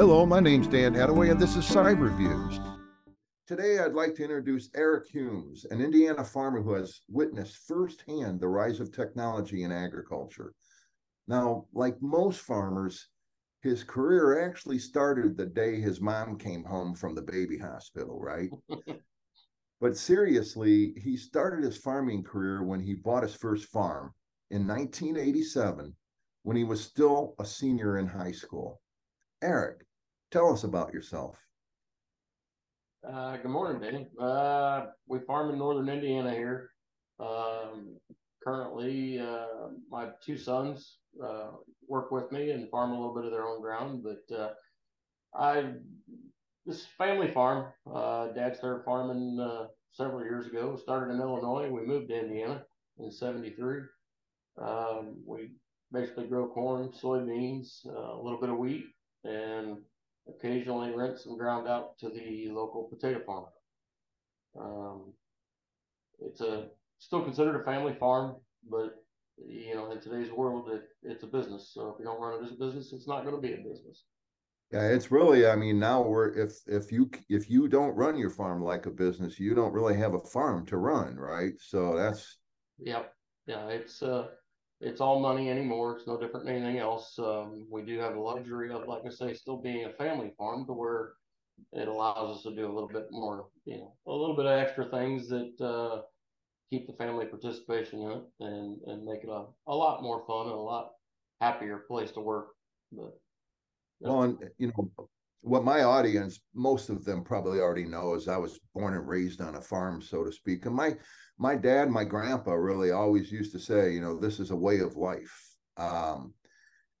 Hello, my name's Dan Hadaway, and this is Cyber Views. Today, I'd like to introduce Eric Hulmes, an Indiana farmer who has witnessed firsthand the rise of technology in agriculture. Now, like most farmers, his career actually started the day his mom came home from the baby hospital, right? but seriously, he started his farming career when he bought his first farm in 1987 when he was still a senior in high school. Eric, tell us about yourself. Uh, good morning, Danny. Uh, we farm in northern Indiana here. Um, currently, uh, my two sons uh, work with me and farm a little bit of their own ground, but uh, I this family farm. Uh, Dad started farming several years ago. Started in Illinois. We moved to Indiana in '73. Um, we basically grow corn, soybeans, a little bit of wheat, and occasionally rent some ground out to the local potato farm. Um, it's a still considered a family farm, but you know, in today's world, it, it's a business. So if you don't run it as a business, it's not going to be a business. Yeah, it's really. I mean, now we're if if you if you don't run your farm like a business, you don't really have a farm to run, right? So that's. Yep. Yeah, it's uh, it's all money anymore. It's no different than anything else. Um, we do have the luxury of, like I say, still being a family farm to where it allows us to do a little bit more, you know, a little bit of extra things that uh, keep the family participation in it and, and make it a, a lot more fun and a lot happier place to work. But, well, and you know, what my audience, most of them probably already know is I was born and raised on a farm, so to speak. And my my dad, my grandpa really always used to say, you know, this is a way of life. Um,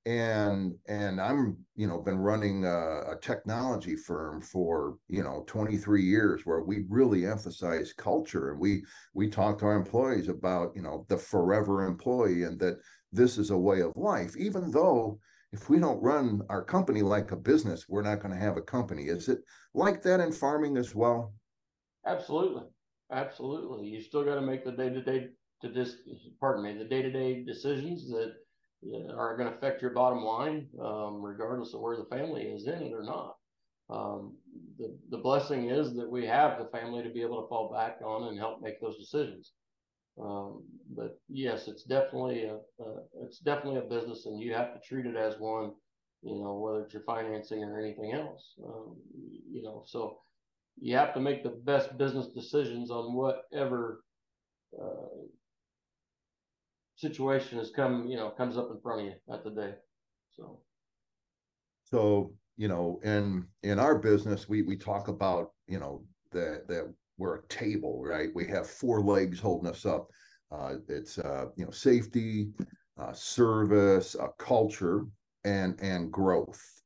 and and I'm you know been running a, a, technology firm for you know 23 years where we really emphasize culture and we we talk to our employees about you know the forever employee and that this is a way of life even though if we don't run our company like a business we're not going to have a company is it like that in farming as well absolutely Absolutely. You still got to make the day to day to dis, pardon me, the day to day decisions that are going to affect your bottom line, um, regardless of where the family is in it or not. Um, the, the blessing is that we have the family to be able to fall back on and help make those decisions. Um, but yes, it's definitely a, a, it's definitely a business, and you have to treat it as one. You know, whether it's your financing or anything else. Um, you know, so you have to make the best business decisions on whatever uh, situation has come, you know, comes up in front of you at the day. So, so you know, in in our business, we we talk about you know that that we're a table, right? We have four legs holding us up. Uh, it's uh, you know safety, uh, service, uh, culture, and and growth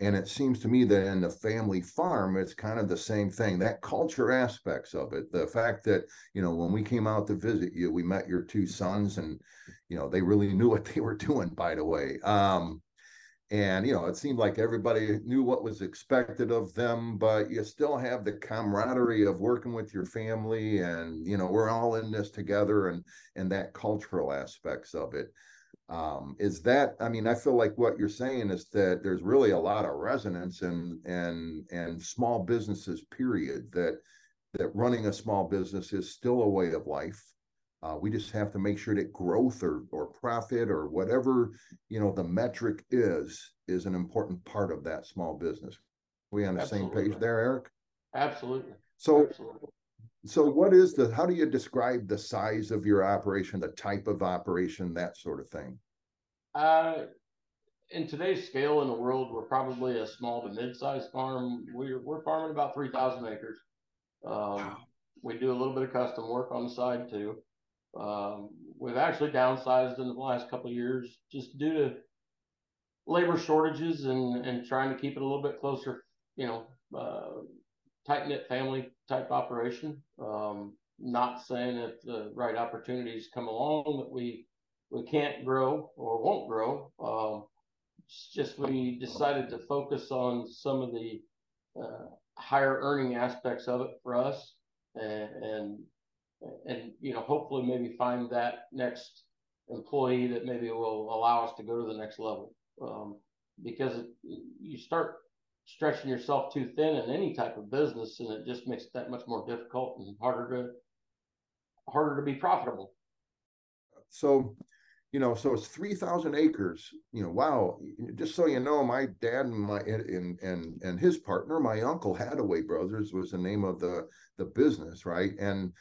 and it seems to me that in the family farm it's kind of the same thing that culture aspects of it the fact that you know when we came out to visit you we met your two sons and you know they really knew what they were doing by the way um and you know it seemed like everybody knew what was expected of them but you still have the camaraderie of working with your family and you know we're all in this together and and that cultural aspects of it. Um, is that i mean i feel like what you're saying is that there's really a lot of resonance and and and small businesses period that that running a small business is still a way of life uh, we just have to make sure that growth or or profit or whatever you know the metric is is an important part of that small business. We on the Absolutely. same page there eric? Absolutely. So Absolutely. so what is the how do you describe the size of your operation the type of operation that sort of thing? Uh, in today's scale in the world we're probably a small to mid-sized farm. We're, we're farming about 3000 acres. Um, wow. we do a little bit of custom work on the side too um, we've actually downsized in the last couple of years just due to labor shortages and and trying to keep it a little bit closer you know uh, tight knit family type operation. Um, not saying that the right opportunities come along that we we can't grow or won't grow. Um, it's just we decided to focus on some of the uh, higher earning aspects of it for us, and, and and you know hopefully maybe find that next employee that maybe will allow us to go to the next level. Um, because you start stretching yourself too thin in any type of business, and it just makes it that much more difficult and harder to harder to be profitable. So, you know, so it's three thousand acres. You know, wow! Just so you know, my dad and my and and and his partner, my uncle Hadaway Brothers, was the name of the the business, right? And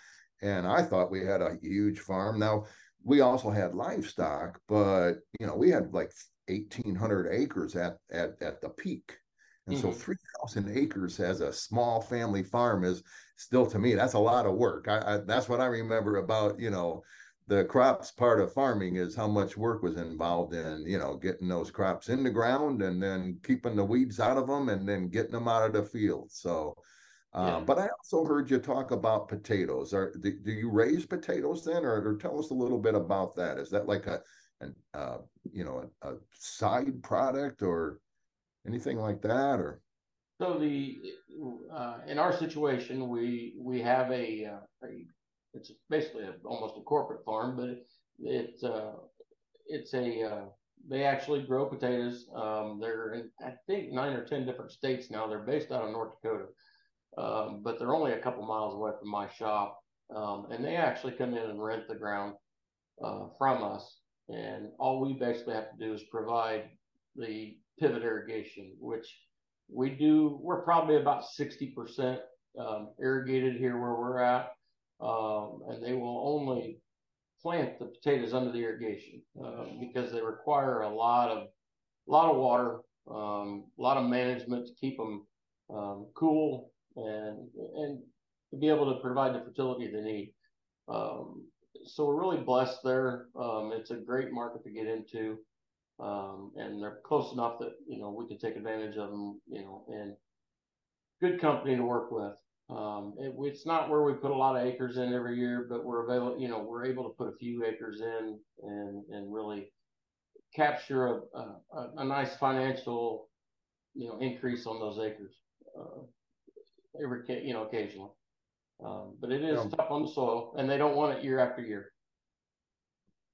and I thought we had a huge farm. Now we also had livestock, but you know, we had like eighteen hundred acres at at at the peak. And mm-hmm. so 3,000 acres as a small family farm is still to me, that's a lot of work. I, I, that's what I remember about, you know, the crops part of farming is how much work was involved in you know getting those crops in the ground and then keeping the weeds out of them and then getting them out of the field so uh, yeah. but i also heard you talk about potatoes are do, do you raise potatoes then or, or, tell us a little bit about that is that like a an uh, you know a, a side product or anything like that or so the uh, in our situation we we have a, uh, a it's basically a, almost a corporate farm, but it, it uh, it's a uh, they actually grow potatoes. Um, they're in I think nine or ten different states now. They're based out of North Dakota, um, but they're only a couple miles away from my shop, um, and they actually come in and rent the ground uh, from us. And all we basically have to do is provide the pivot irrigation, which we do. We're probably about sixty percent um, irrigated here where we're at um, and they will only plant the potatoes under the irrigation uh, because they require a lot of a lot of water, um, a lot of management to keep them um, cool and and to be able to provide the fertility they need. Um, so we're really blessed there. Um, it's a great market to get into, um, and they're close enough that you know we can take advantage of them. You know, and good company to work with. Um, it, it's not where we put a lot of acres in every year, but we're available. You know, we're able to put a few acres in and and really capture a, a, a nice financial, you know, increase on those acres uh, every you know occasionally. Um, but it is yeah. tough on the soil, and they don't want it year after year.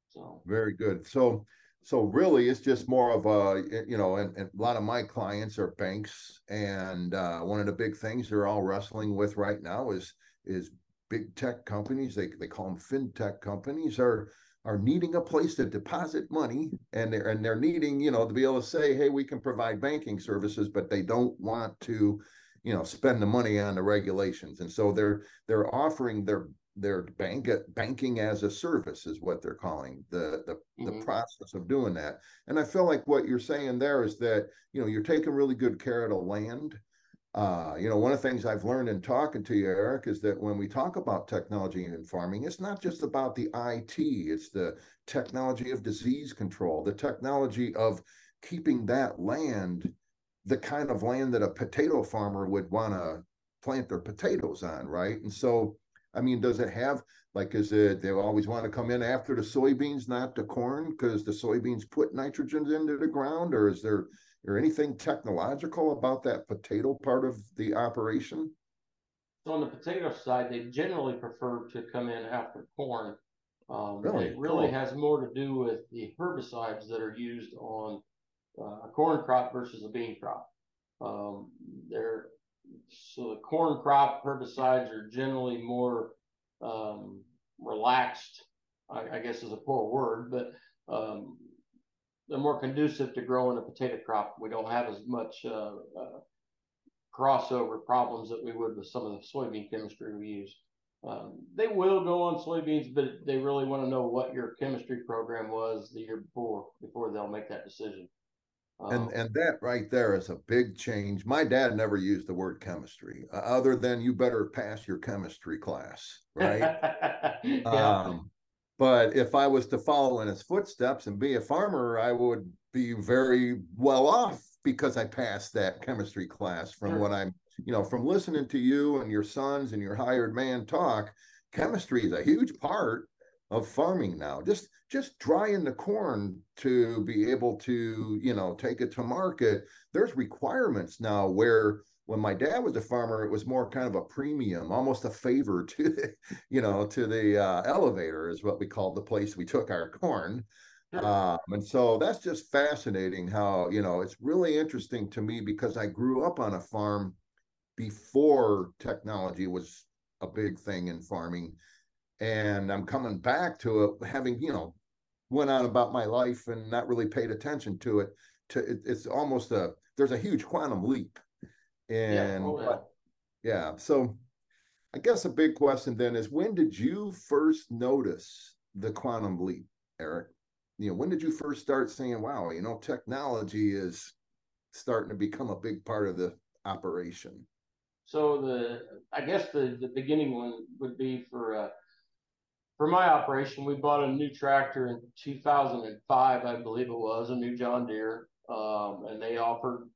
So very good. So so really it's just more of a you know and, and, a lot of my clients are banks and uh, one of the big things they're all wrestling with right now is is big tech companies they, they call them fintech companies are are needing a place to deposit money and they're and they're needing you know to be able to say hey we can provide banking services but they don't want to you know spend the money on the regulations. And so they're they're offering their their bank banking as a service is what they're calling the the, mm-hmm. the process of doing that. And i feel like what you're saying there is that you know you're taking really good care of the land. Uh, you know one of the things i've learned in talking to you eric is that when we talk about technology in farming it's not just about the it it's the technology of disease control the technology of keeping that land the kind of land that a potato farmer would want to plant their potatoes on right and so I mean, does it have like is it they always want to come in after the soybeans, not the corn, because the soybeans put nitrogen into the ground, or is there or anything technological about that potato part of the operation? So on the potato side, they generally prefer to come in after corn. Um, really? It really cool. has more to do with the herbicides that are used on uh, a corn crop versus a bean crop. Um, they're so the corn crop herbicides are generally more um, relaxed. I, I, guess is a poor word, but um, they're more conducive to growing a potato crop. We don't have as much uh, uh, crossover problems that we would with some of the soybean chemistry we use. Um, they will go on soybeans, but they really want to know what your chemistry program was the year before before they'll make that decision. And oh. and that right there is a big change. My dad never used the word chemistry, uh, other than you better pass your chemistry class, right? yeah. um, but if I was to follow in his footsteps and be a farmer, I would be very well off because I passed that chemistry class. From sure. what I'm, you know, from listening to you and your sons and your hired man talk, chemistry is a huge part of farming now. Just just drying the corn to be able to, you know, take it to market. There's requirements now where when my dad was a farmer, it was more kind of a premium, almost a favor to the, you know, to the uh, elevator is what we called the place we took our corn. Um, and so that's just fascinating how, you know, it's really interesting to me because I grew up on a farm before technology was a big thing in farming. And I'm coming back to it, having, you know, went on about my life and not really paid attention to it. To it, it's almost a there's a huge quantum leap. And yeah, oh, yeah. yeah, so I guess a big question then is when did you first notice the quantum leap, Eric? You know, when did you first start saying, wow, you know, technology is starting to become a big part of the operation? So the I guess the the beginning one would be for uh, for my operation. We bought a new tractor in 2005, I believe it was, a new John Deere, um, and they offered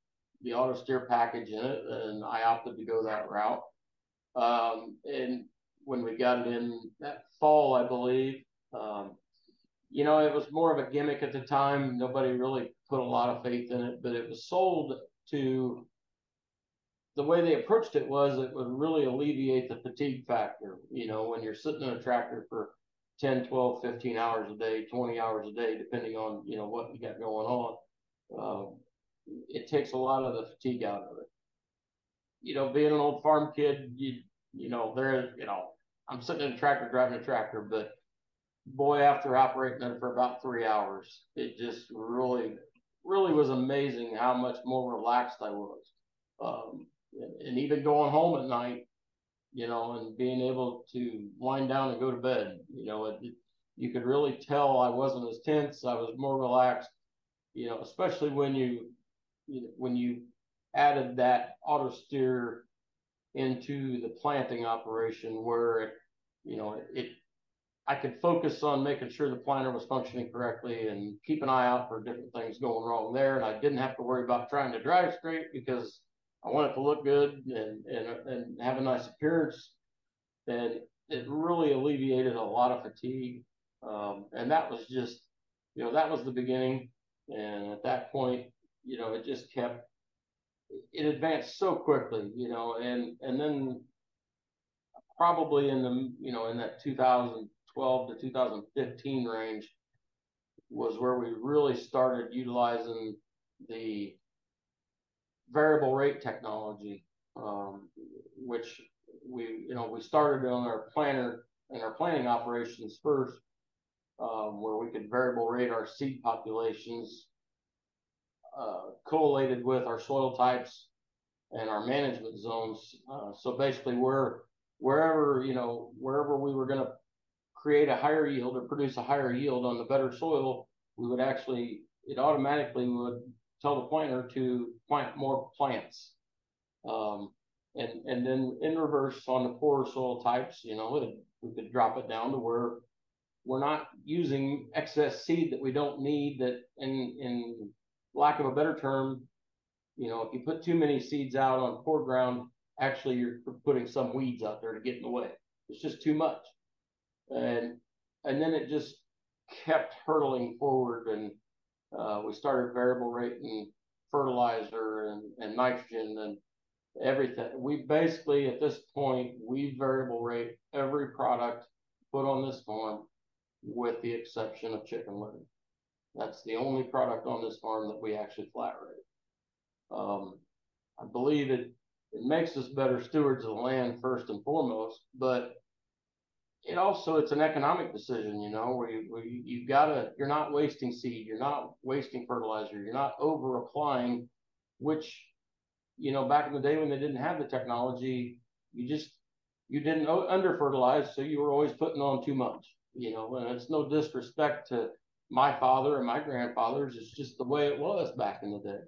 the auto steer package in it, and I opted to go that route. Um, and when we got it in that fall, I believe, um, you know, it was more of a gimmick at the time. Nobody really put a lot of faith in it, but it was sold to the way they approached it was it would really alleviate the fatigue factor. You know, when you're sitting in a tractor for 10, 12, 15 hours a day, 20 hours a day, depending on, you know, what you got going on, um, it takes a lot of the fatigue out of it you know, being an old farm kid, you you know, there, you know, I'm sitting in a tractor driving a tractor, but boy, after operating it for about three hours, it just really, really was amazing how much more relaxed I was. Um, and, even going home at night, you know, and being able to wind down and go to bed, you know, it, you could really tell I wasn't as tense. I was more relaxed, you know, especially when you, you know, when you added that auto steer into the planting operation where it, you know, it, I could focus on making sure the planter was functioning correctly and keep an eye out for different things going wrong there. And I didn't have to worry about trying to drive straight because I want it to look good and, and, and have a nice appearance. And it really alleviated a lot of fatigue. Um, and that was just, you know, that was the beginning. And at that point, you know, it just kept it advanced so quickly, you know, and and then probably in the you know in that 2012 to 2015 range was where we really started utilizing the variable rate technology, um, which we you know we started on our planner and our planning operations first, um, where we could variable rate our seed populations uh, collated with our soil types and our management zones. Uh, so basically, we're wherever you know wherever we were going to create a higher yield or produce a higher yield on the better soil, we would actually it automatically would tell the planter to plant more plants. Um, and and then in reverse on the poorer soil types, you know, it, we could drop it down to where we're not using excess seed that we don't need that in in lack of a better term, you know, if you put too many seeds out on poor ground, actually you're putting some weeds out there to get in the way. It's just too much. And and then it just kept hurtling forward and uh, we started variable rate and fertilizer and, and nitrogen and everything. We basically at this point we variable rate every product put on this farm with the exception of chicken litter. That's the only product on this farm that we actually flat rate. Um, I believe it it makes us better stewards of the land first and foremost, but it also it's an economic decision, you know, where you, where you you gotta you're not wasting seed, you're not wasting fertilizer, you're not over applying, which you know back in the day when they didn't have the technology, you just you didn't under fertilize, so you were always putting on too much, you know, and it's no disrespect to my father and my grandfathers. It's just the way it was back in the day.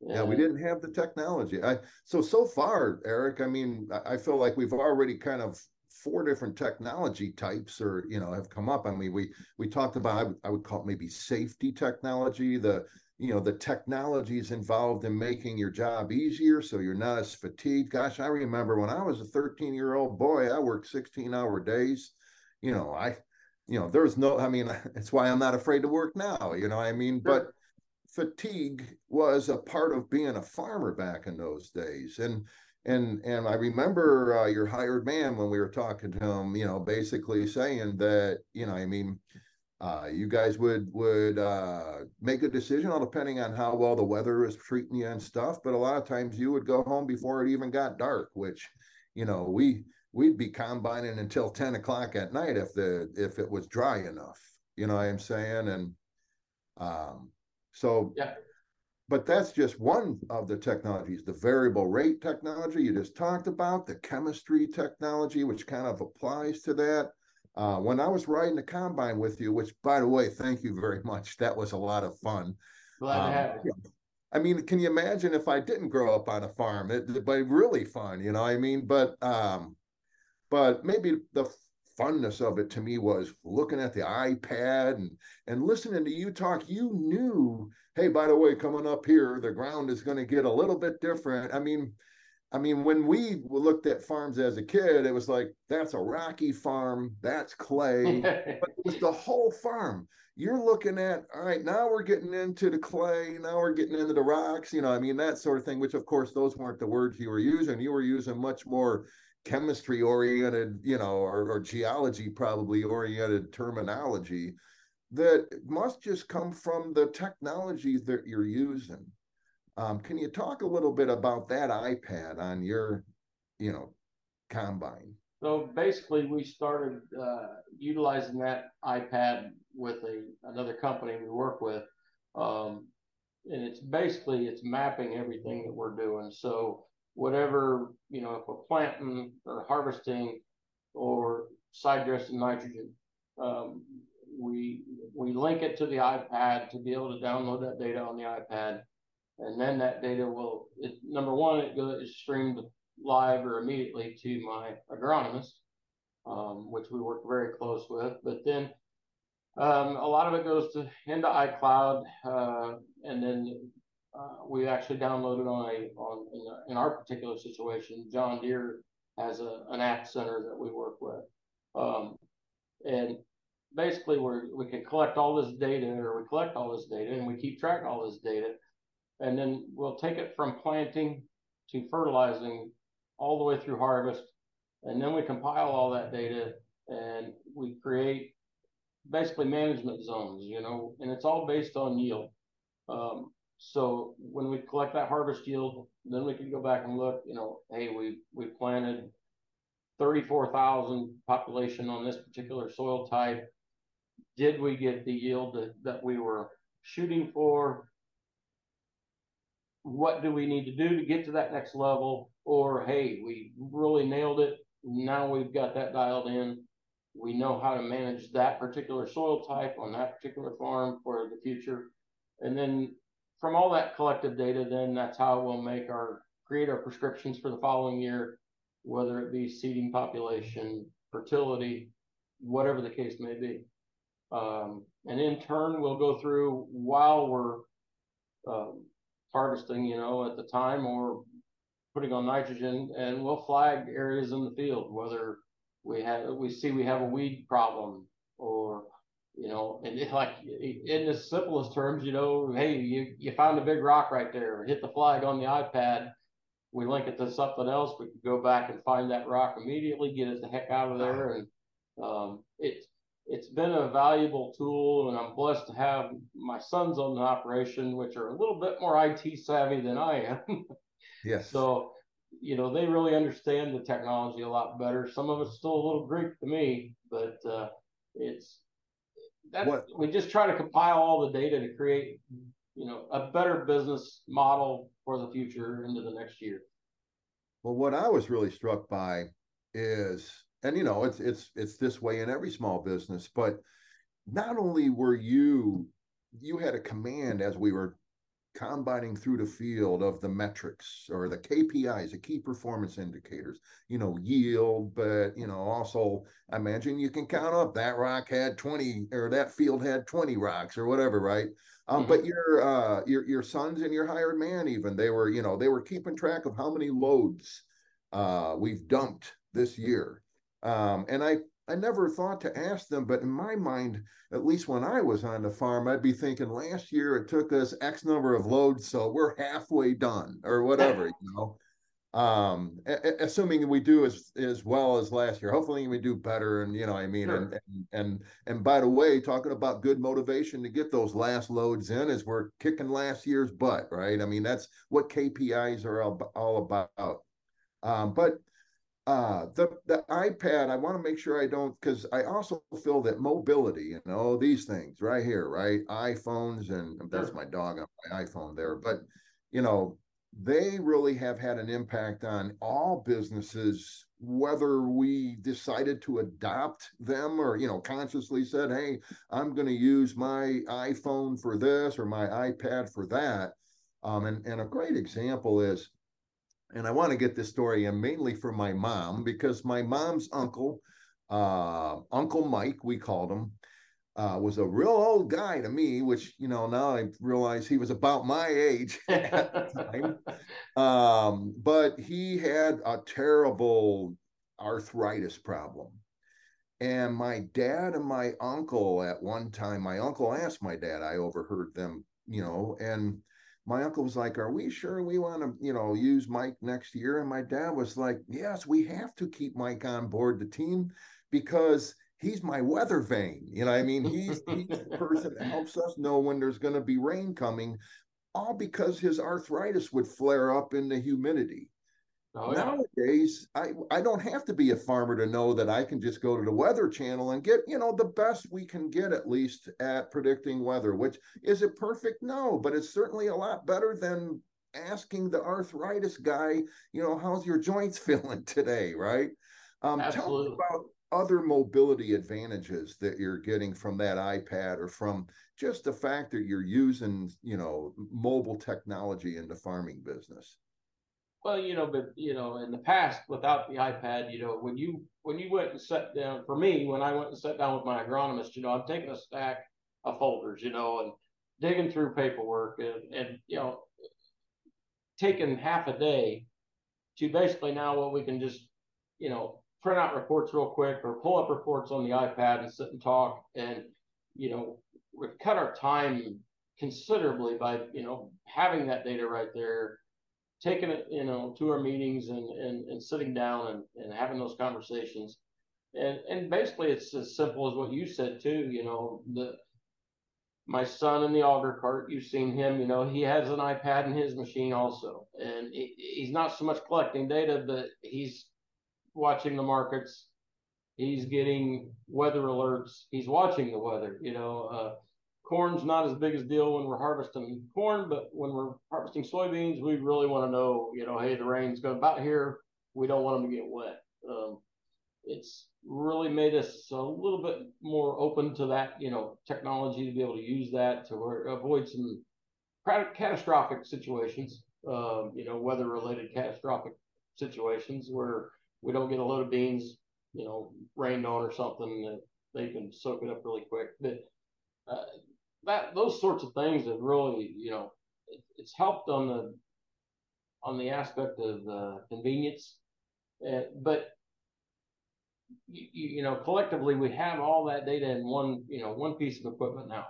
And yeah, we didn't have the technology. I so so far, Eric. I mean, I feel like we've already kind of four different technology types, or you know, have come up. I mean, we we talked about I would, call it maybe safety technology. The you know the technologies involved in making your job easier, so you're not as fatigued. Gosh, I remember when I was a 13 year old boy, I worked 16 hour days. You know, I you know, there's no, I mean, it's why I'm not afraid to work now, you know I mean? But fatigue was a part of being a farmer back in those days. And, and, and I remember uh, your hired man when we were talking to him, you know, basically saying that, you know, I mean, uh, you guys would would uh, make a decision all depending on how well the weather is treating you and stuff. But a lot of times you would go home before it even got dark, which you know we we'd be combining until 10 o'clock at night if the if it was dry enough you know what i'm saying and um so yeah but that's just one of the technologies the variable rate technology you just talked about the chemistry technology which kind of applies to that uh, when i was riding the combine with you which by the way thank you very much that was a lot of fun Glad um, to have you. I mean, can you imagine if I didn't grow up on a farm? It, but really fun, you know. I mean, but um, but maybe the funness of it to me was looking at the iPad and and listening to you talk. You knew, hey, by the way, coming up here, the ground is going to get a little bit different. I mean, I mean, when we looked at farms as a kid, it was like that's a rocky farm, that's clay, but it was the whole farm. You're looking at all right. Now we're getting into the clay. Now we're getting into the rocks. You know, I mean that sort of thing. Which, of course, those weren't the words you were using. You were using much more chemistry oriented, you know, or, or geology probably oriented terminology that must just come from the technology that you're using. Um, can you talk a little bit about that iPad on your, you know, combine? So basically, we started uh, utilizing that iPad with a another company we work with, um, and it's basically it's mapping everything that we're doing. So whatever, you know, if we're planting or harvesting or side dressing nitrogen, um, we we link it to the iPad to be able to download that data on the iPad, and then that data will it, number one it goes streamed live or immediately to my agronomist, um, which we work very close with. But then um, a lot of it goes to into iCloud, uh, and then uh, we actually downloaded on a on in, in, our particular situation. John Deere has a, an app center that we work with, um, and basically we we can collect all this data or we collect all this data and we keep track of all this data, and then we'll take it from planting to fertilizing all the way through harvest, and then we compile all that data and we create basically management zones, you know, and it's all based on yield. Um, so when we collect that harvest yield, then we can go back and look, you know, hey, we we planted 34,000 population on this particular soil type. Did we get the yield that, that we were shooting for? What do we need to do to get to that next level? Or hey, we really nailed it. Now we've got that dialed in. We know how to manage that particular soil type on that particular farm for the future. And then from all that collective data, then that's how we'll make our create our prescriptions for the following year, whether it be seeding population, fertility, whatever the case may be. Um, and in turn, we'll go through while we're um, harvesting, you know, at the time or putting on nitrogen, and we'll flag areas in the field whether we have we see we have a weed problem or you know, and it, like in the simplest terms, you know, hey, you, you found a big rock right there, hit the flag on the iPad. We link it to something else. We can go back and find that rock immediately, get it the heck out of there. And um, it's, it's been a valuable tool, and I'm blessed to have my sons on the operation, which are a little bit more IT savvy than I am. yes. So, you know, they really understand the technology a lot better. Some of it's still a little Greek to me, but uh, it's that we just try to compile all the data to create, you know, a better business model for the future into the next year. Well, what I was really struck by is, and you know, it's it's it's this way in every small business, but not only were you you had a command as we were combining through the field of the metrics or the KPIs, the key performance indicators, you know, yield, but you know, also I imagine you can count up that rock had 20 or that field had 20 rocks or whatever, right? Um, mm-hmm. but your uh your your sons and your hired man even they were, you know, they were keeping track of how many loads uh we've dumped this year. Um, and I I never thought to ask them, but in my mind, at least when I was on the farm, I'd be thinking last year it took us X number of loads, so we're halfway done or whatever, you know. um assuming we do as as well as last year hopefully we do better and you know i mean sure. and, and and and by the way talking about good motivation to get those last loads in is we're kicking last year's butt right i mean that's what kpis are all, all about um but uh the the ipad i want to make sure i don't because i also feel that mobility you know these things right here right? iphones and that's my dog on my iphone there but you know they really have had an impact on all businesses whether we decided to adopt them or you know consciously said hey i'm going to use my iphone for this or my ipad for that. Um, and, and a great example is and i want to get this story in mainly for my mom because my mom's uncle uh, uncle mike we called him uh, was a real old guy to me, which you know now I realize he was about my age at the time. Um, but he had a terrible arthritis problem. And my dad and my uncle at one time, my uncle asked my dad, I overheard them, you know, and my uncle was like, Are we sure we want to, you know, use Mike next year? And my dad was like, Yes, we have to keep Mike on board the team because he's my weather vane. You know, I mean, he's, he's the person that helps us know when there's going to be rain coming, all because his arthritis would flare up in the humidity. Oh, yeah. Nowadays, I, I don't have to be a farmer to know that I can just go to the weather channel and get, you know, the best we can get at least at predicting weather, which is it perfect? No, but it's certainly a lot better than asking the arthritis guy, you know, how's your joints feeling today, right? Um, Absolutely. tell about other mobility advantages that you're getting from that iPad or from just the fact that you're using, you know, mobile technology in the farming business? Well, you know, but you know, in the past without the iPad, you know, when you when you went and sat down for me, when I went and sat down with my agronomist, you know, I'm taking a stack of folders, you know, and digging through paperwork and, and you know, taking half a day to basically now what we can just, you know, print out reports real quick or pull up reports on the iPad and sit and talk. And, you know, we've cut our time considerably by, you know, having that data right there, taking it, you know, to our meetings and, and, and sitting down and, and having those conversations. And, and basically it's as simple as what you said too, you know, the, my son in the auger cart, you've seen him, you know, he has an iPad in his machine also. And he's not so much collecting data, but he's watching the markets. He's getting weather alerts. He's watching the weather. You know, uh, corn's not as big a deal when we're harvesting corn, but when we're harvesting soybeans, we really want to know, you know, hey, the rain's going about here. We don't want them to get wet. Um, it's really made us a little bit more open to that, you know, technology to be able to use that to avoid some catastrophic situations, um, you know, weather related catastrophic situations where we don't get a load of beans, you know, rained on or something that they can soak it up really quick. But uh, that those sorts of things have really, you know, it, it's helped on the on the aspect of uh, convenience. Uh, but you, you know, collectively, we have all that data in one, you know, one piece of equipment now.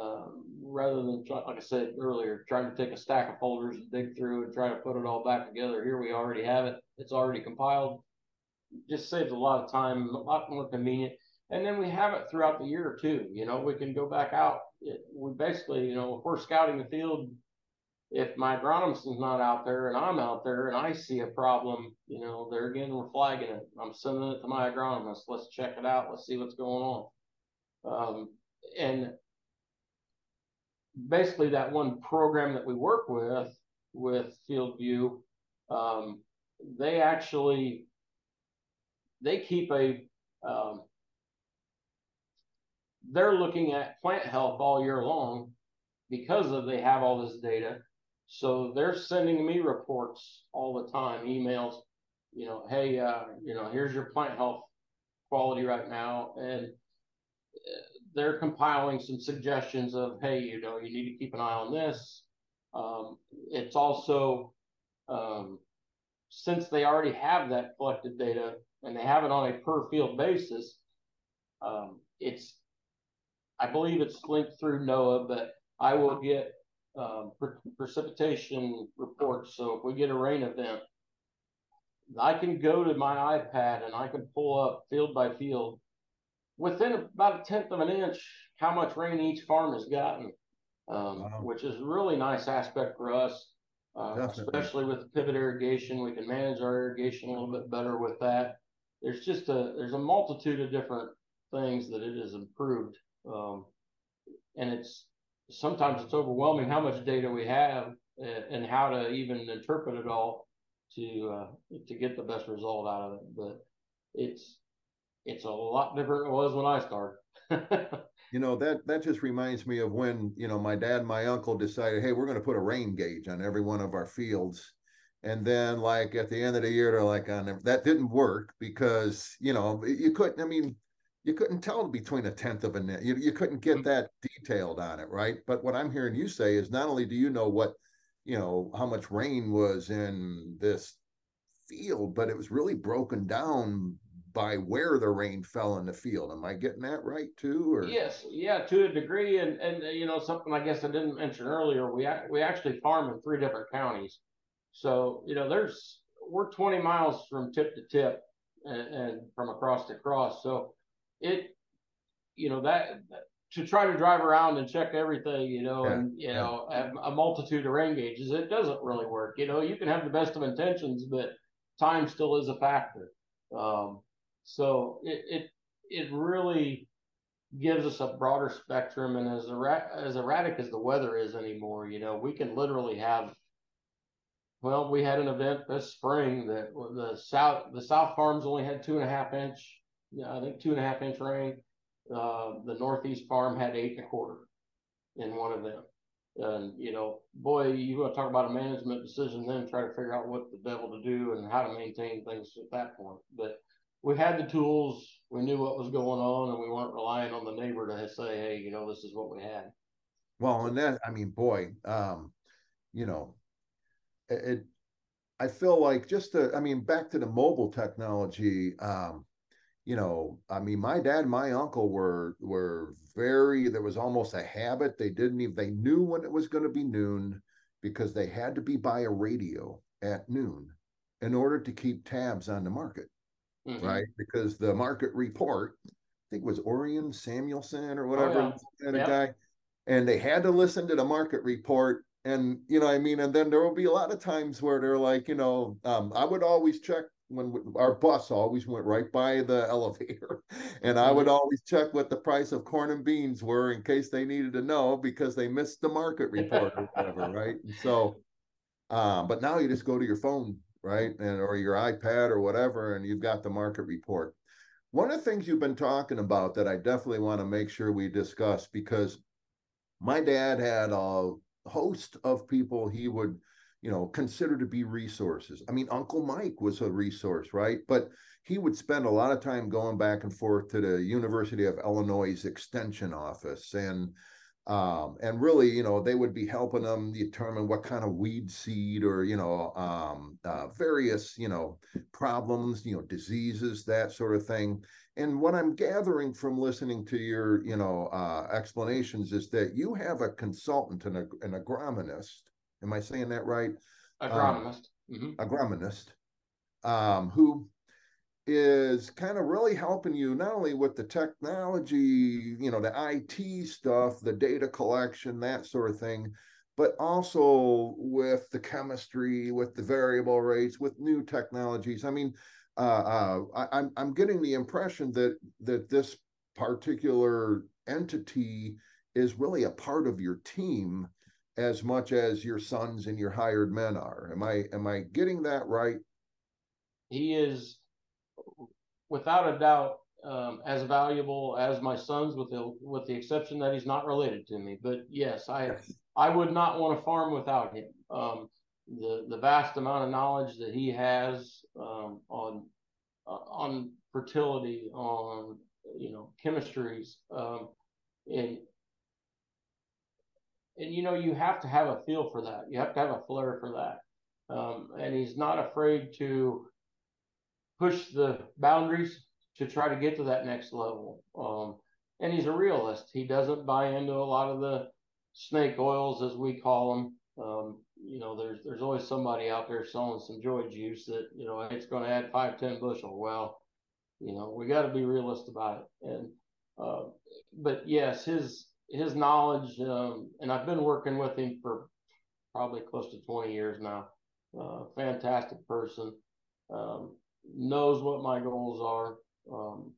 Um, rather than like I said earlier, trying to take a stack of folders and dig through and try to put it all back together. Here we already have it. It's already compiled. Just saves a lot of time, a lot more convenient. And then we have it throughout the year too. You know, we can go back out. It, we basically, you know, if we're scouting the field, if my agronomist is not out there and I'm out there and I see a problem, you know, there again, we're flagging it. I'm sending it to my agronomist. Let's check it out. Let's see what's going on. Um, and basically that one program that we work with with FieldView, um, they actually they keep a um, they're looking at plant health all year long because of they have all this data. So they're sending me reports all the time, emails, you know, hey, uh, you know, here's your plant health quality right now, and uh, they're compiling some suggestions of, hey, you know, you need to keep an eye on this. Um, it's also, um, since they already have that collected data and they have it on a per field basis, um, it's, I believe it's linked through NOAA, but I will get um, pre- precipitation reports. So if we get a rain event, I can go to my iPad and I can pull up field by field within about a tenth of an inch how much rain each farm has gotten, um, wow. which is a really nice aspect for us, uh, especially with pivot irrigation. We can manage our irrigation a little bit better with that. There's just a there's a multitude of different things that it has improved, um, and it's sometimes it's overwhelming how much data we have and, and how to even interpret it all to uh, to get the best result out of it. But it's it's a lot different than it was when I started. you know that that just reminds me of when you know my dad and my uncle decided, hey, we're going to put a rain gauge on every one of our fields. And then, like at the end of the year, they're like, on that didn't work because you know you couldn't. I mean, you couldn't tell between a tenth of a net. You, you couldn't get mm-hmm. that detailed on it, right? But what I'm hearing you say is not only do you know what you know how much rain was in this field, but it was really broken down by where the rain fell in the field. Am I getting that right too? Or yes, yeah, to a degree. And and you know something I guess I didn't mention earlier. We we actually farm in three different counties, so you know there's we're 20 miles from tip to tip and, and from across to cross. So it you know that to try to drive around and check everything, you know, yeah, and you yeah. know, a multitude of rain gauges, it doesn't really work. You know, you can have the best of intentions, but time still is a factor. Um, so it, it it really gives us a broader spectrum, and as erratic, as erratic as the weather is anymore, you know, we can literally have. Well, we had an event this spring that the south the south farms only had two and a half inch, I think two and a half inch rain uh, the Northeast farm had eight and a quarter in one of them. And, you know, boy, you want to talk about a management decision then try to figure out what the devil to do and how to maintain things at that point. But we had the tools, we knew what was going on, and we weren't relying on the neighbor to say, hey, you know, this is what we had. Well, and that, I mean, boy, um, you know, it, I feel like just to, I mean, back to the mobile technology, um, you know, I mean, my dad and my uncle were were very. There was almost a habit. They didn't even. They knew when it was going to be noon because they had to be by a radio at noon in order to keep tabs on the market, mm-hmm. right? Because the market report, I think it was Orion Samuelson or whatever, oh, yeah. yep. guy, and they had to listen to the market report. And you know, I mean, and then there will be a lot of times where they're like, you know, um, I would always check when our bus always went right by the elevator. And i would mm-hmm. always check what the price of corn and beans were in case they needed to know because they missed the market report or whatever right? And so um, but now you just go to your phone right and or your ipad or whatever and you've got the market report. One of the things you've been talking about that i definitely want to make sure we discuss because my dad had a host of people he would you know, consider to be resources. I mean, Uncle Mike was a resource, right? But he would spend a lot of time going back and forth to the University of Illinois Extension office and um, and really, you know, they would be helping them determine what kind of weed seed or, you know, um, uh, various, you know, problems, you know, diseases, that sort of thing. And what I'm gathering from listening to your, you know, uh, explanations is that you have a consultant and an agronomist Am I saying that right? Agronomist. Um, mm-hmm. Agronomist, um, who is kind of really helping you not only with the technology, you know, the IT stuff, the data collection, that sort of thing, but also with the chemistry, with the variable rates, with new technologies. I mean, uh, uh, I, I'm I'm getting the impression that that this particular entity is really a part of your team as much as your sons and your hired men are. Am I am I getting that right? He is, without a doubt, um, as valuable as my sons, with the with the exception that he's not related to me. But yes, I yes. I would not want to farm without him. Um, the the vast amount of knowledge that he has um, on uh, on fertility, on you know chemistries, um, and and you know you have to have a feel for that. You have to have a flair for that. Um, and he's not afraid to push the boundaries to try to get to that next level. Um, and he's a realist. He doesn't buy into a lot of the snake oils, as we call them. Um, you know, there's there's always somebody out there selling some joy juice that you know it's going to add five ten bushel. Well, you know, we got to be realist about it. And uh, but yes, his his knowledge, um, and I've been working with him for probably close to 20 years now. Uh, fantastic person, um, knows what my goals are. Um,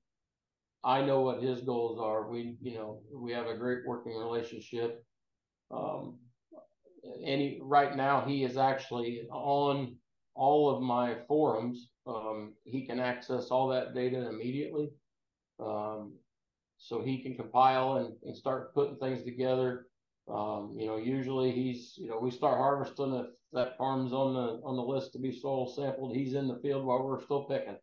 I know what his goals are. We, you know, we have a great working relationship. Um, any right now, he is actually on all of my forums. Um, he can access all that data immediately. Um, so he can compile and, and start putting things together. Um, you know, usually he's, you know, we start harvesting if that farm's on the on the list to be soil sampled. He's in the field while we're still picking.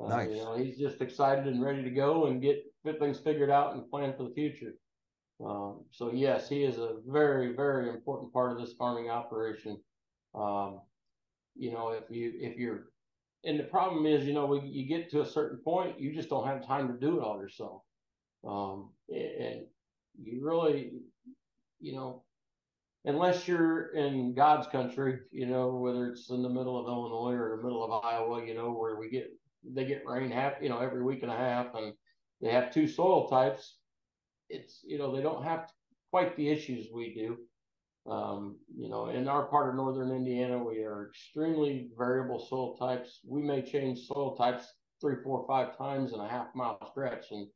Uh, nice. You know, he's just excited and ready to go and get, get things figured out and plan for the future. Um, so yes, he is a very, very important part of this farming operation. Um, you know, if you if you're, and the problem is, you know, we, you get to a certain point, you just don't have time to do it all yourself. Um, and you really, you know, unless you're in God's country, you know, whether it's in the middle of Illinois or the middle of Iowa, you know, where we get they get rain half, you know, every week and a half, and they have two soil types. It's you know they don't have quite the issues we do. Um, you know, in our part of northern Indiana, we are extremely variable soil types. We may change soil types three, four, five times in a half mile stretch, and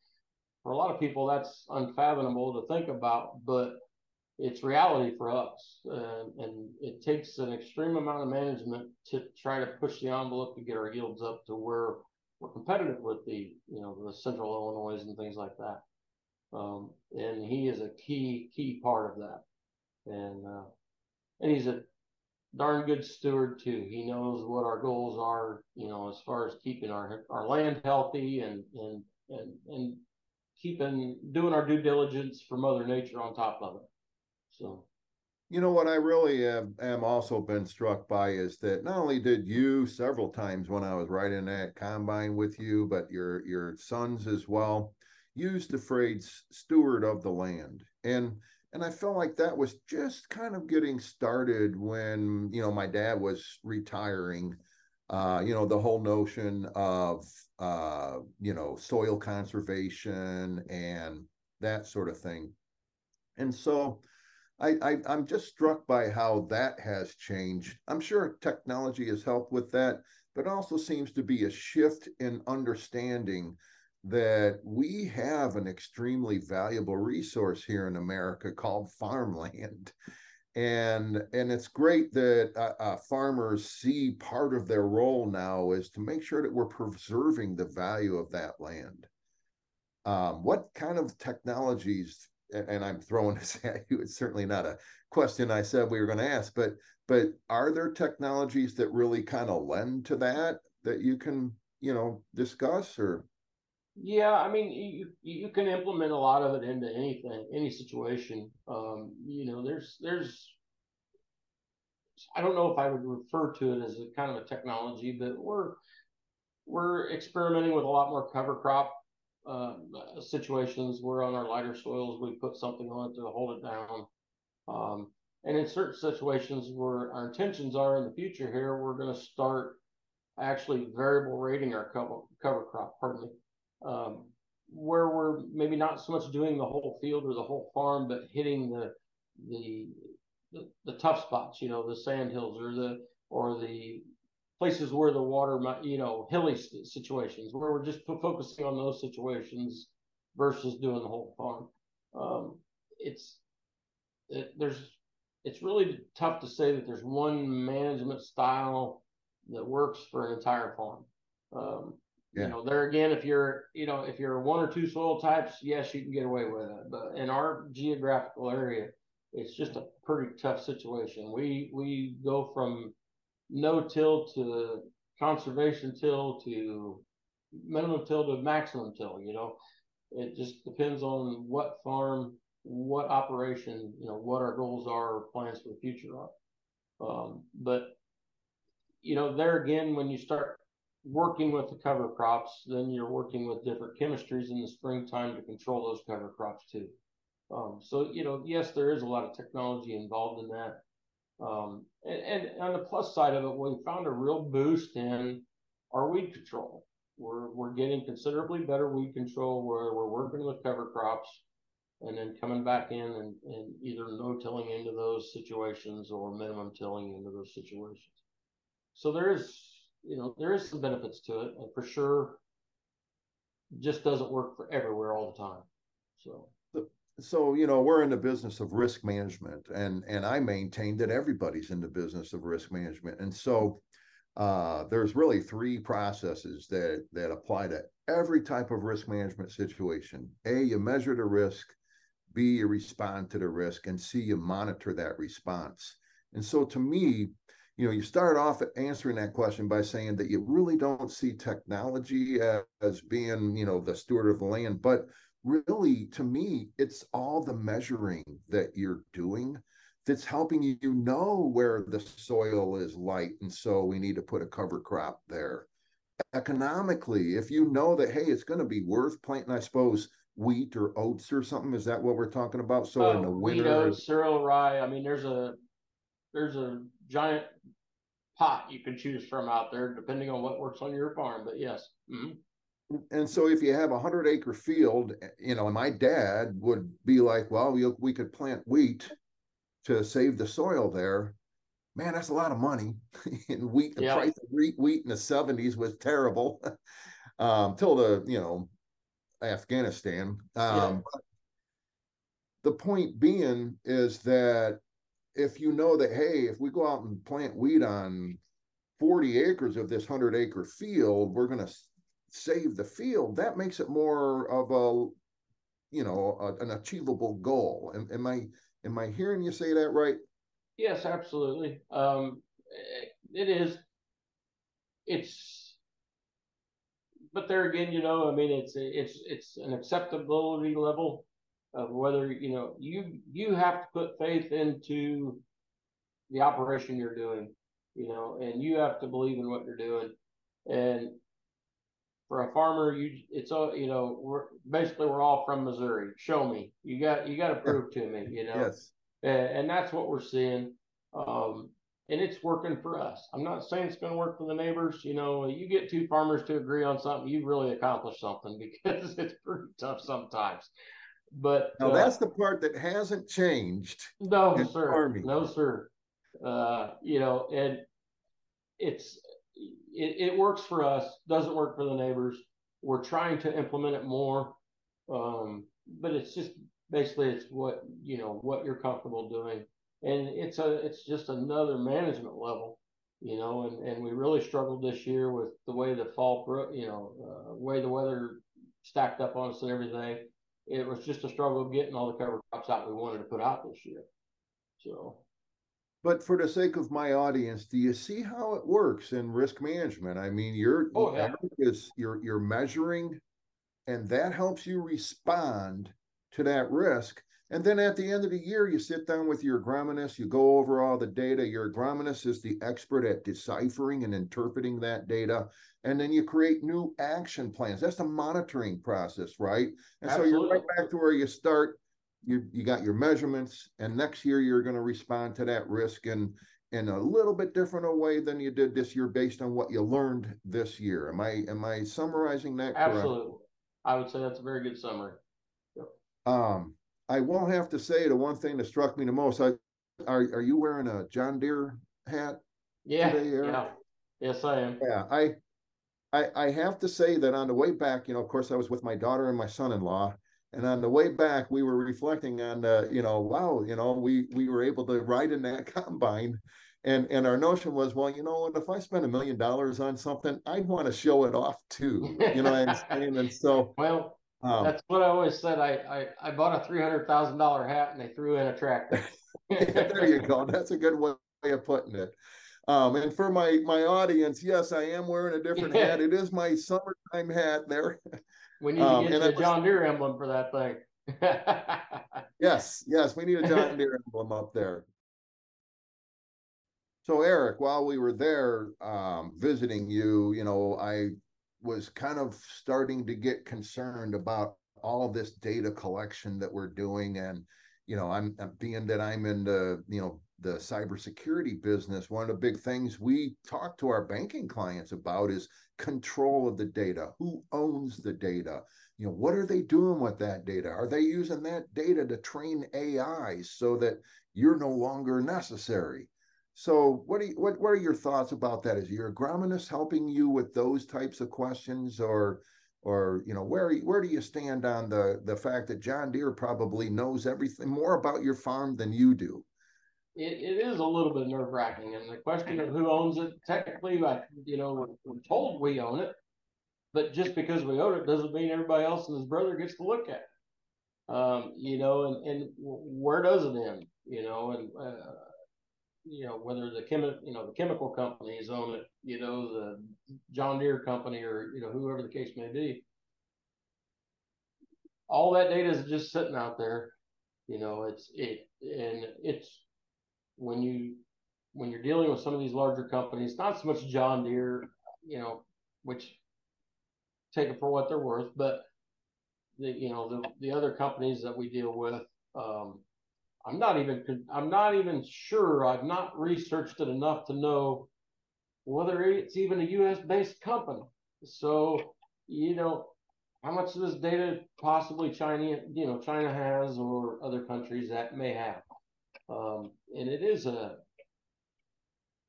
for a lot of people, that's unfathomable to think about, but it's reality for us. Uh, and it takes an extreme amount of management to try to push the envelope to get our yields up to where we're competitive with the, you know, the central Illinois and things like that. Um, and he is a key, key part of that. And, uh, and he's a darn good steward too. He knows what our goals are, you know, as far as keeping our, our land healthy and, and, and, and keeping doing our due diligence for Mother Nature on top of it. So, you know what I really am, am also been struck by is that not only did you several times when I was riding that combine with you, but your your sons as well used the phrase "steward of the land," and and I felt like that was just kind of getting started when you know my dad was retiring uh, you know, the whole notion of, uh, you know, soil conservation and that sort of thing. And so I, I, I'm just struck by how that has changed. I'm sure technology has helped with that, but also seems to be a shift in understanding that we have an extremely valuable resource here in America called farmland and and it's great that uh, uh, farmers see part of their role now is to make sure that we're preserving the value of that land. Um, what kind of technologies? And I'm throwing this at you. It's certainly not a question I said we were going to ask, but but are there technologies that really kind of lend to that that you can you know discuss or? Yeah, I mean, you you can implement a lot of it into anything, any situation. Um, you know, there's there's I don't know if I would refer to it as a kind of a technology, but we're we're experimenting with a lot more cover crop uh, situations. We're on our lighter soils, we put something on it to hold it down. Um, and in certain situations where our intentions are in the future here, we're going to start actually variable rating our cover, cover crop, pardon me um, where we're maybe not so much doing the whole field or the whole farm, but hitting the the the, the tough spots, you know, the sand hills or the or the places where the water might, you know, hilly situations where we're just focusing on those situations versus doing the whole farm. Um, it's it, there's it's really tough to say that there's one management style that works for an entire farm. Um, yeah. You know, there again, if you're, you know, if you're one or two soil types, yes, you can get away with it. But in our geographical area, it's just a pretty tough situation. We we go from no till to conservation till to minimum till to maximum till. You know, it just depends on what farm, what operation, you know, what our goals are, or plans for the future are. Um, but you know, there again, when you start working with the cover crops, then you're working with different chemistries in the springtime to control those cover crops too. Um, so, you know, yes, there is a lot of technology involved in that. Um, and, and on the plus side of it, we found a real boost in our weed control. We're we're getting considerably better weed control where we're working with cover crops and then coming back in and, and either no tilling into those situations or minimum tilling into those situations. So there is, you know, there is some benefits to it, and for sure, just doesn't work for everywhere all the time. So. So you know we're in the business of risk management and and i maintain that everybody's in the business of risk management and so uh, there's really three processes that that apply to every type of risk management situation. A you measure the risk. B you respond to the risk. And c you monitor that response. And so to me you know you start off answering that question by saying that you really don't see technology as, being you know the steward of the land but really to me it's all the measuring that you're doing that's helping you know where the soil is light and so we need to put a cover crop there. Economically if you know that hey it's going to be worth planting i suppose wheat or oats or something is that what we're talking about? So oh, in the winter wheat, oats, cereal rye i mean there's a there's a giant pot you can choose from out there depending on what works on your farm but yes mm-hmm and so if you have a hundred acre field, you know, my dad would be like, well, we, we could plant wheat to save the soil there. Man, that's a lot of money. and wheat, the yeah. price of wheat, wheat in the seventies was terrible. um, till the, you know, Afghanistan. Um, yeah. the point being is that if you know that, hey, if we go out and plant wheat on 40 acres of this 100 acre field, we're going to save the field, that makes it more of a, you know, a, an achievable goal. Am, am, I am I hearing you say that right? Yes, absolutely. Um, it is. It's, but there again, you know, I mean, it's it's it's an acceptability level of whether you know you you have to put faith into the operation you're doing, you know, and you have to believe in what you're doing. And for a farmer, you it's all you know. We're basically we're all from Missouri. Show me. You got you got to prove to me. You know. Yes. And, and that's what we're seeing. Um, and it's working for us. I'm not saying it's going to work for the neighbors. You know, you get two farmers to agree on something, you really accomplished something because it's pretty tough sometimes. But now uh, that's the part that hasn't changed. No, sir. Farming. No, sir. Uh, you know, and it's it, it works for us, doesn't work for the neighbors. We're trying to implement it more, um, but it's just basically it's what you know what you're comfortable doing, and it's a it's just another management level, you know. And and we really struggled this year with the way the fall, you know, uh, way the weather stacked up on us and everything. It was just a struggle getting all the cover crops out we wanted to put out this year. So but for the sake of my audience, do you see how it works in risk management? I mean, you're oh, yeah. is you're you're measuring, and that helps you respond to that risk. And then at the end of the year, you sit down with your agronomist, you go over all the data. Your agronomist is the expert at deciphering and interpreting that data. And then you create new action plans. That's the monitoring process, right? And Absolutely. so you're right back to where you start you you got your measurements, and next year you're going to respond to that risk in in a little bit different a way than you did this year based on what you learned this year. Am I am I summarizing that Absolutely. I would say that's a very good summary. Yep. Um, I won't have to say the one thing that struck me the most. I are are you wearing a John Deere hat? Yeah. Today, yeah. Yes, I am. Yeah. I I I have to say that on the way back, you know, of course, I was with my daughter and my son-in-law, and on the way back, we were reflecting on, uh, you know, wow, you know, we we were able to ride in that combine, and and our notion was, well, you know, if I spend a million dollars on something, I'd want to show it off too, you know what I'm saying? And so, well, um, that's what I always said. I I, I bought a three hundred thousand dollar hat, and they threw in a tractor. there you go. That's a good way of putting it. Um, and for my my audience, yes, I am wearing a different hat. It is my summertime hat there. We need um, to get the John Deere emblem for that thing. yes, yes, we need a John Deere emblem up there. So Eric, while we were there um, visiting you, you know, I was kind of starting to get concerned about all this data collection that we're doing, and you know, I'm, I'm being that I'm in the you know the cybersecurity business, one of the big things we talk to our banking clients about is control of the data. Who owns the data? You know, what are they doing with that data? Are they using that data to train AI so that you're no longer necessary? So, what, you, what what are your thoughts about that? Is your agronomist helping you with those types of questions, or or you know where where do you stand on the the fact that John Deere probably knows everything more about your farm than you do? It, it is a little bit nerve wracking, and the question of who owns it, technically, you know, we're, we're told we own it, but just because we own it doesn't mean everybody else and his brother gets to look at it. Um, you know, and, and where does it end? You know, and uh, you know whether the chemi- you know the chemical companies own it, you know the John Deere company or you know whoever the case may be. All that data is just sitting out there. You know, it's it and it's when you when you're dealing with some of these larger companies, not so much John Deere, you know, which take it for what they're worth, but the you know the the other companies that we deal with, um, I'm not even I'm not even sure. I've not researched it enough to know whether it's even a U.S. based company. So you know how much of this data possibly China you know China has or other countries that may have, um, and it is a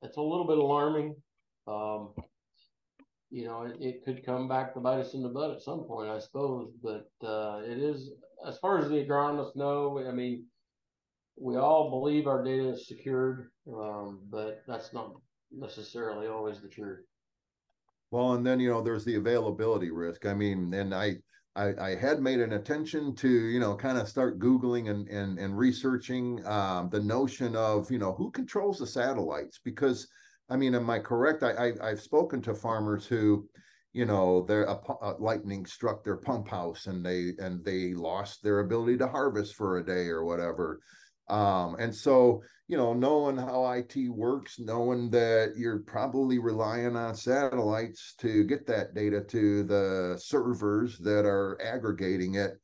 it's a little bit alarming. Um, you know, it, it, could come back to bite us in the butt at some point, I suppose. But uh, it is, as far as the agronomists know, I mean, we all believe our data is secured, um, but that's not necessarily always the truth. Well, and then you know there's the availability risk. I mean, and I I, I had made an attention to you know kind of start googling and and and researching um, the notion of you know who controls the satellites because I mean, am I correct? I, I have spoken to farmers who you know their a, a lightning struck their pump house and they and they lost their ability to harvest for a day or whatever um, and so, you know, knowing how IT works, knowing that you're probably relying on satellites to get that data to the servers that are aggregating it,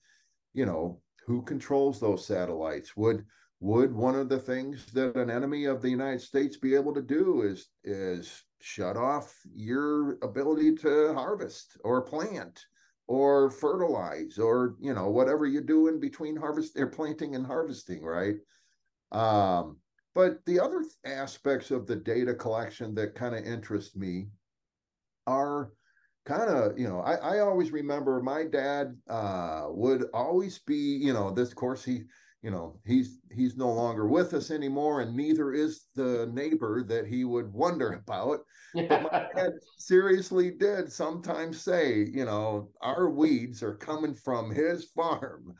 you know, who controls those satellites? Would would one of the things that an enemy of the United States be able to do is is shut off your ability to harvest or plant or fertilize or you know whatever you do in between harvest or planting and harvesting right um, but the other aspects of the data collection that kind of interest me are kind of you know I, I always remember my dad uh, would always be you know this course he you know he's he's no longer with us anymore and neither is the neighbor that he would wonder about. But my dad seriously did sometimes say you know our weeds are coming from his farm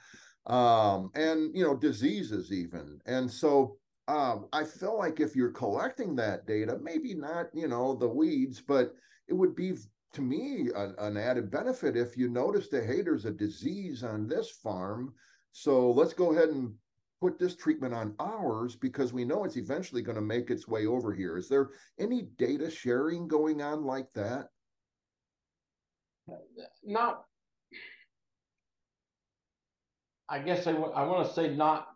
um, and you know diseases even. And so um, I feel like if you're collecting that data, maybe not you know the weeds, but it would be to me a, an added benefit if you notice that hey, there's a disease on this farm, so let's go ahead and put this treatment on ours because we know it's eventually going to make its way over here. Is there any data sharing going on like that? Not I guess I, w- I want to say not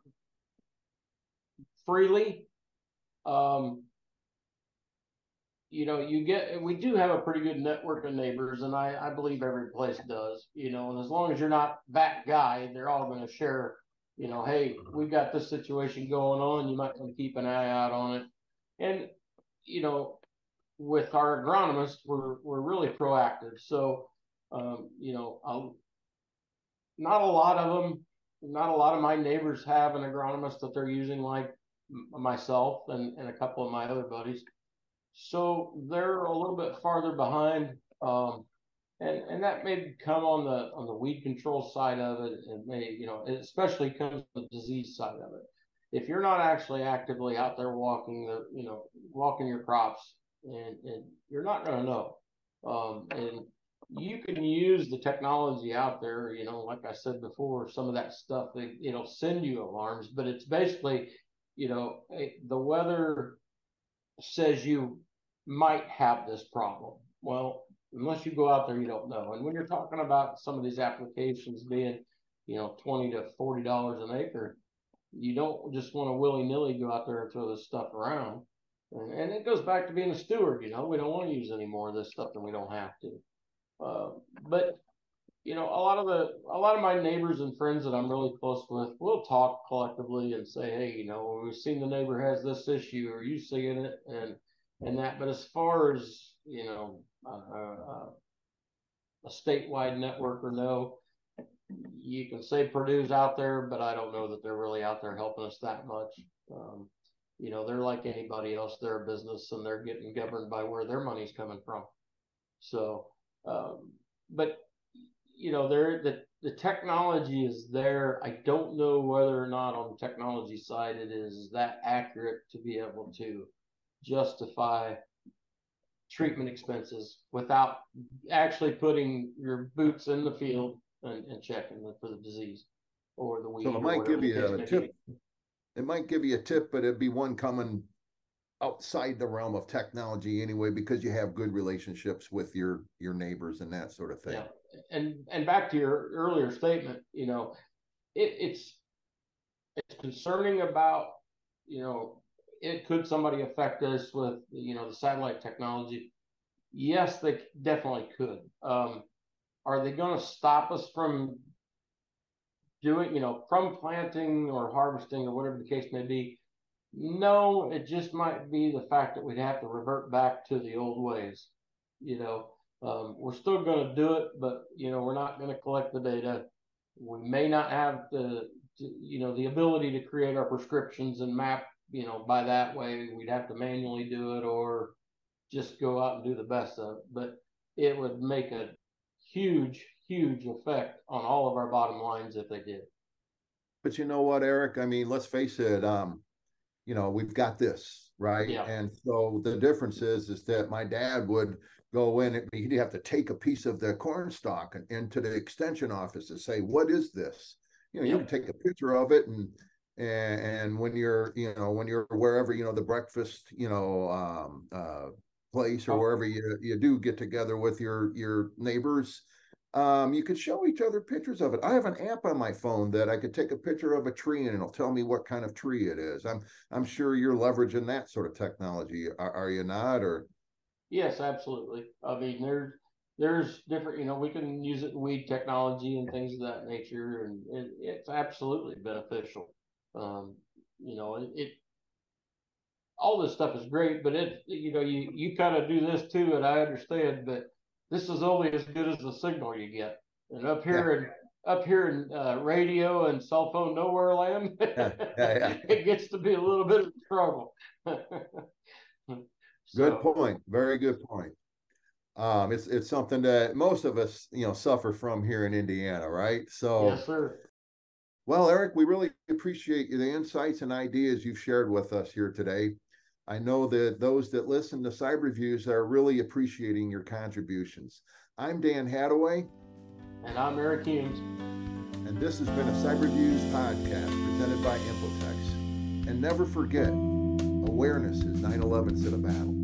freely. Um, you know, you get, we do have a pretty good network of neighbors, and I, I believe every place does, you know, and as long as you're not that guy, they're all going to share, you know, hey, we've got this situation going on, you might want to keep an eye out on it. And, you know, with our agronomists, we're, we're really proactive. So, um, you know, I'll, not a lot of them not a lot of my neighbors have an agronomist that they're using like myself and, and a couple of my other buddies. So they're a little bit farther behind. Um, and, and that may come on the on the weed control side of it. It may, you know, it especially comes the disease side of it. If you're not actually actively out there walking the, you know, walking your crops and, and you're not going to know. Um, and you can use the technology out there, you know, like I said before, some of that stuff, it'll send you alarms, but it's basically, you know, eh, the weather says you might have this problem. Well, unless you go out there, you don't know. And when you're talking about some of these applications being, you know, 20 to $40 an acre, you don't just want to willy nilly go out there and throw this stuff around. And, and, it goes back to being a steward. You know, we don't want to use any more of this stuff than we don't have to. Uh, but you know, a lot of the a lot of my neighbors and friends that I'm really close with, we'll talk collectively and say, hey, you know, we've seen the neighbor has this issue, or you seeing it, and and that. But as far as you know, uh, a statewide network or no, you can say Purdue's out there, but I don't know that they're really out there helping us that much. Um, you know, they're like anybody else; they're a business, and they're getting governed by where their money's coming from. So, um, but you know, there the the technology is there. I don't know whether or not on the technology side it is that accurate to be able to justify treatment expenses without actually putting your boots in the field and, and checking for the disease or the weed. So it might give you a tip. Be. It might give you a tip, but it'd be one coming outside the realm of technology anyway, because you have good relationships with your your neighbors and that sort of thing. Yeah. And and back to your earlier statement, you know, it, it's it's concerning about you know it could somebody affect us with you know the satellite technology yes they definitely could um, are they going to stop us from doing you know from planting or harvesting or whatever the case may be no it just might be the fact that we'd have to revert back to the old ways you know um, we're still going to do it but you know we're not going to collect the data we may not have the you know the ability to create our prescriptions and map you know, by that way, we'd have to manually do it or just go out and do the best of it. But it would make a huge, huge effect on all of our bottom lines if they did. But you know what, Eric? I mean, let's face it. Um, you know, we've got this right, yeah. and so the difference is, is that my dad would go in and he'd have to take a piece of the corn stalk into the extension office and say, "What is this?" You know, yeah. you can take a picture of it and and, and when you're you know when you're wherever you know the breakfast you know um, uh, place or oh. wherever you you do get together with your your neighbors um, you could show each other pictures of it. I have an app on my phone that I could take a picture of a tree and it'll tell me what kind of tree it is. I'm I'm sure you're leveraging that sort of technology, are, are you not? Or yes, absolutely. I mean, there's there's different, you know, we can use it in weed technology and things of that nature, and it, it's absolutely beneficial. Um, you know, it, it, all this stuff is great, but it you know you you kind of do this too, and I understand, but this is only as good as the signal you get. And up here yeah. in up here in uh, radio and cell phone nowhere land, yeah, yeah, it gets to be a little bit of trouble. so, good point. Very good point. Um, it's it's something that most of us, you know, suffer from here in Indiana, right? So, yes, sir. Well, Eric, we really appreciate the insights and ideas you've shared with us here today. I know that those that listen to Cyberviews are really appreciating your contributions. I'm Dan Hadaway. And I'm Eric Hulmes. And this has been a Cyberviews podcast presented by Infotex. And never forget, awareness is 9 11's in a battle.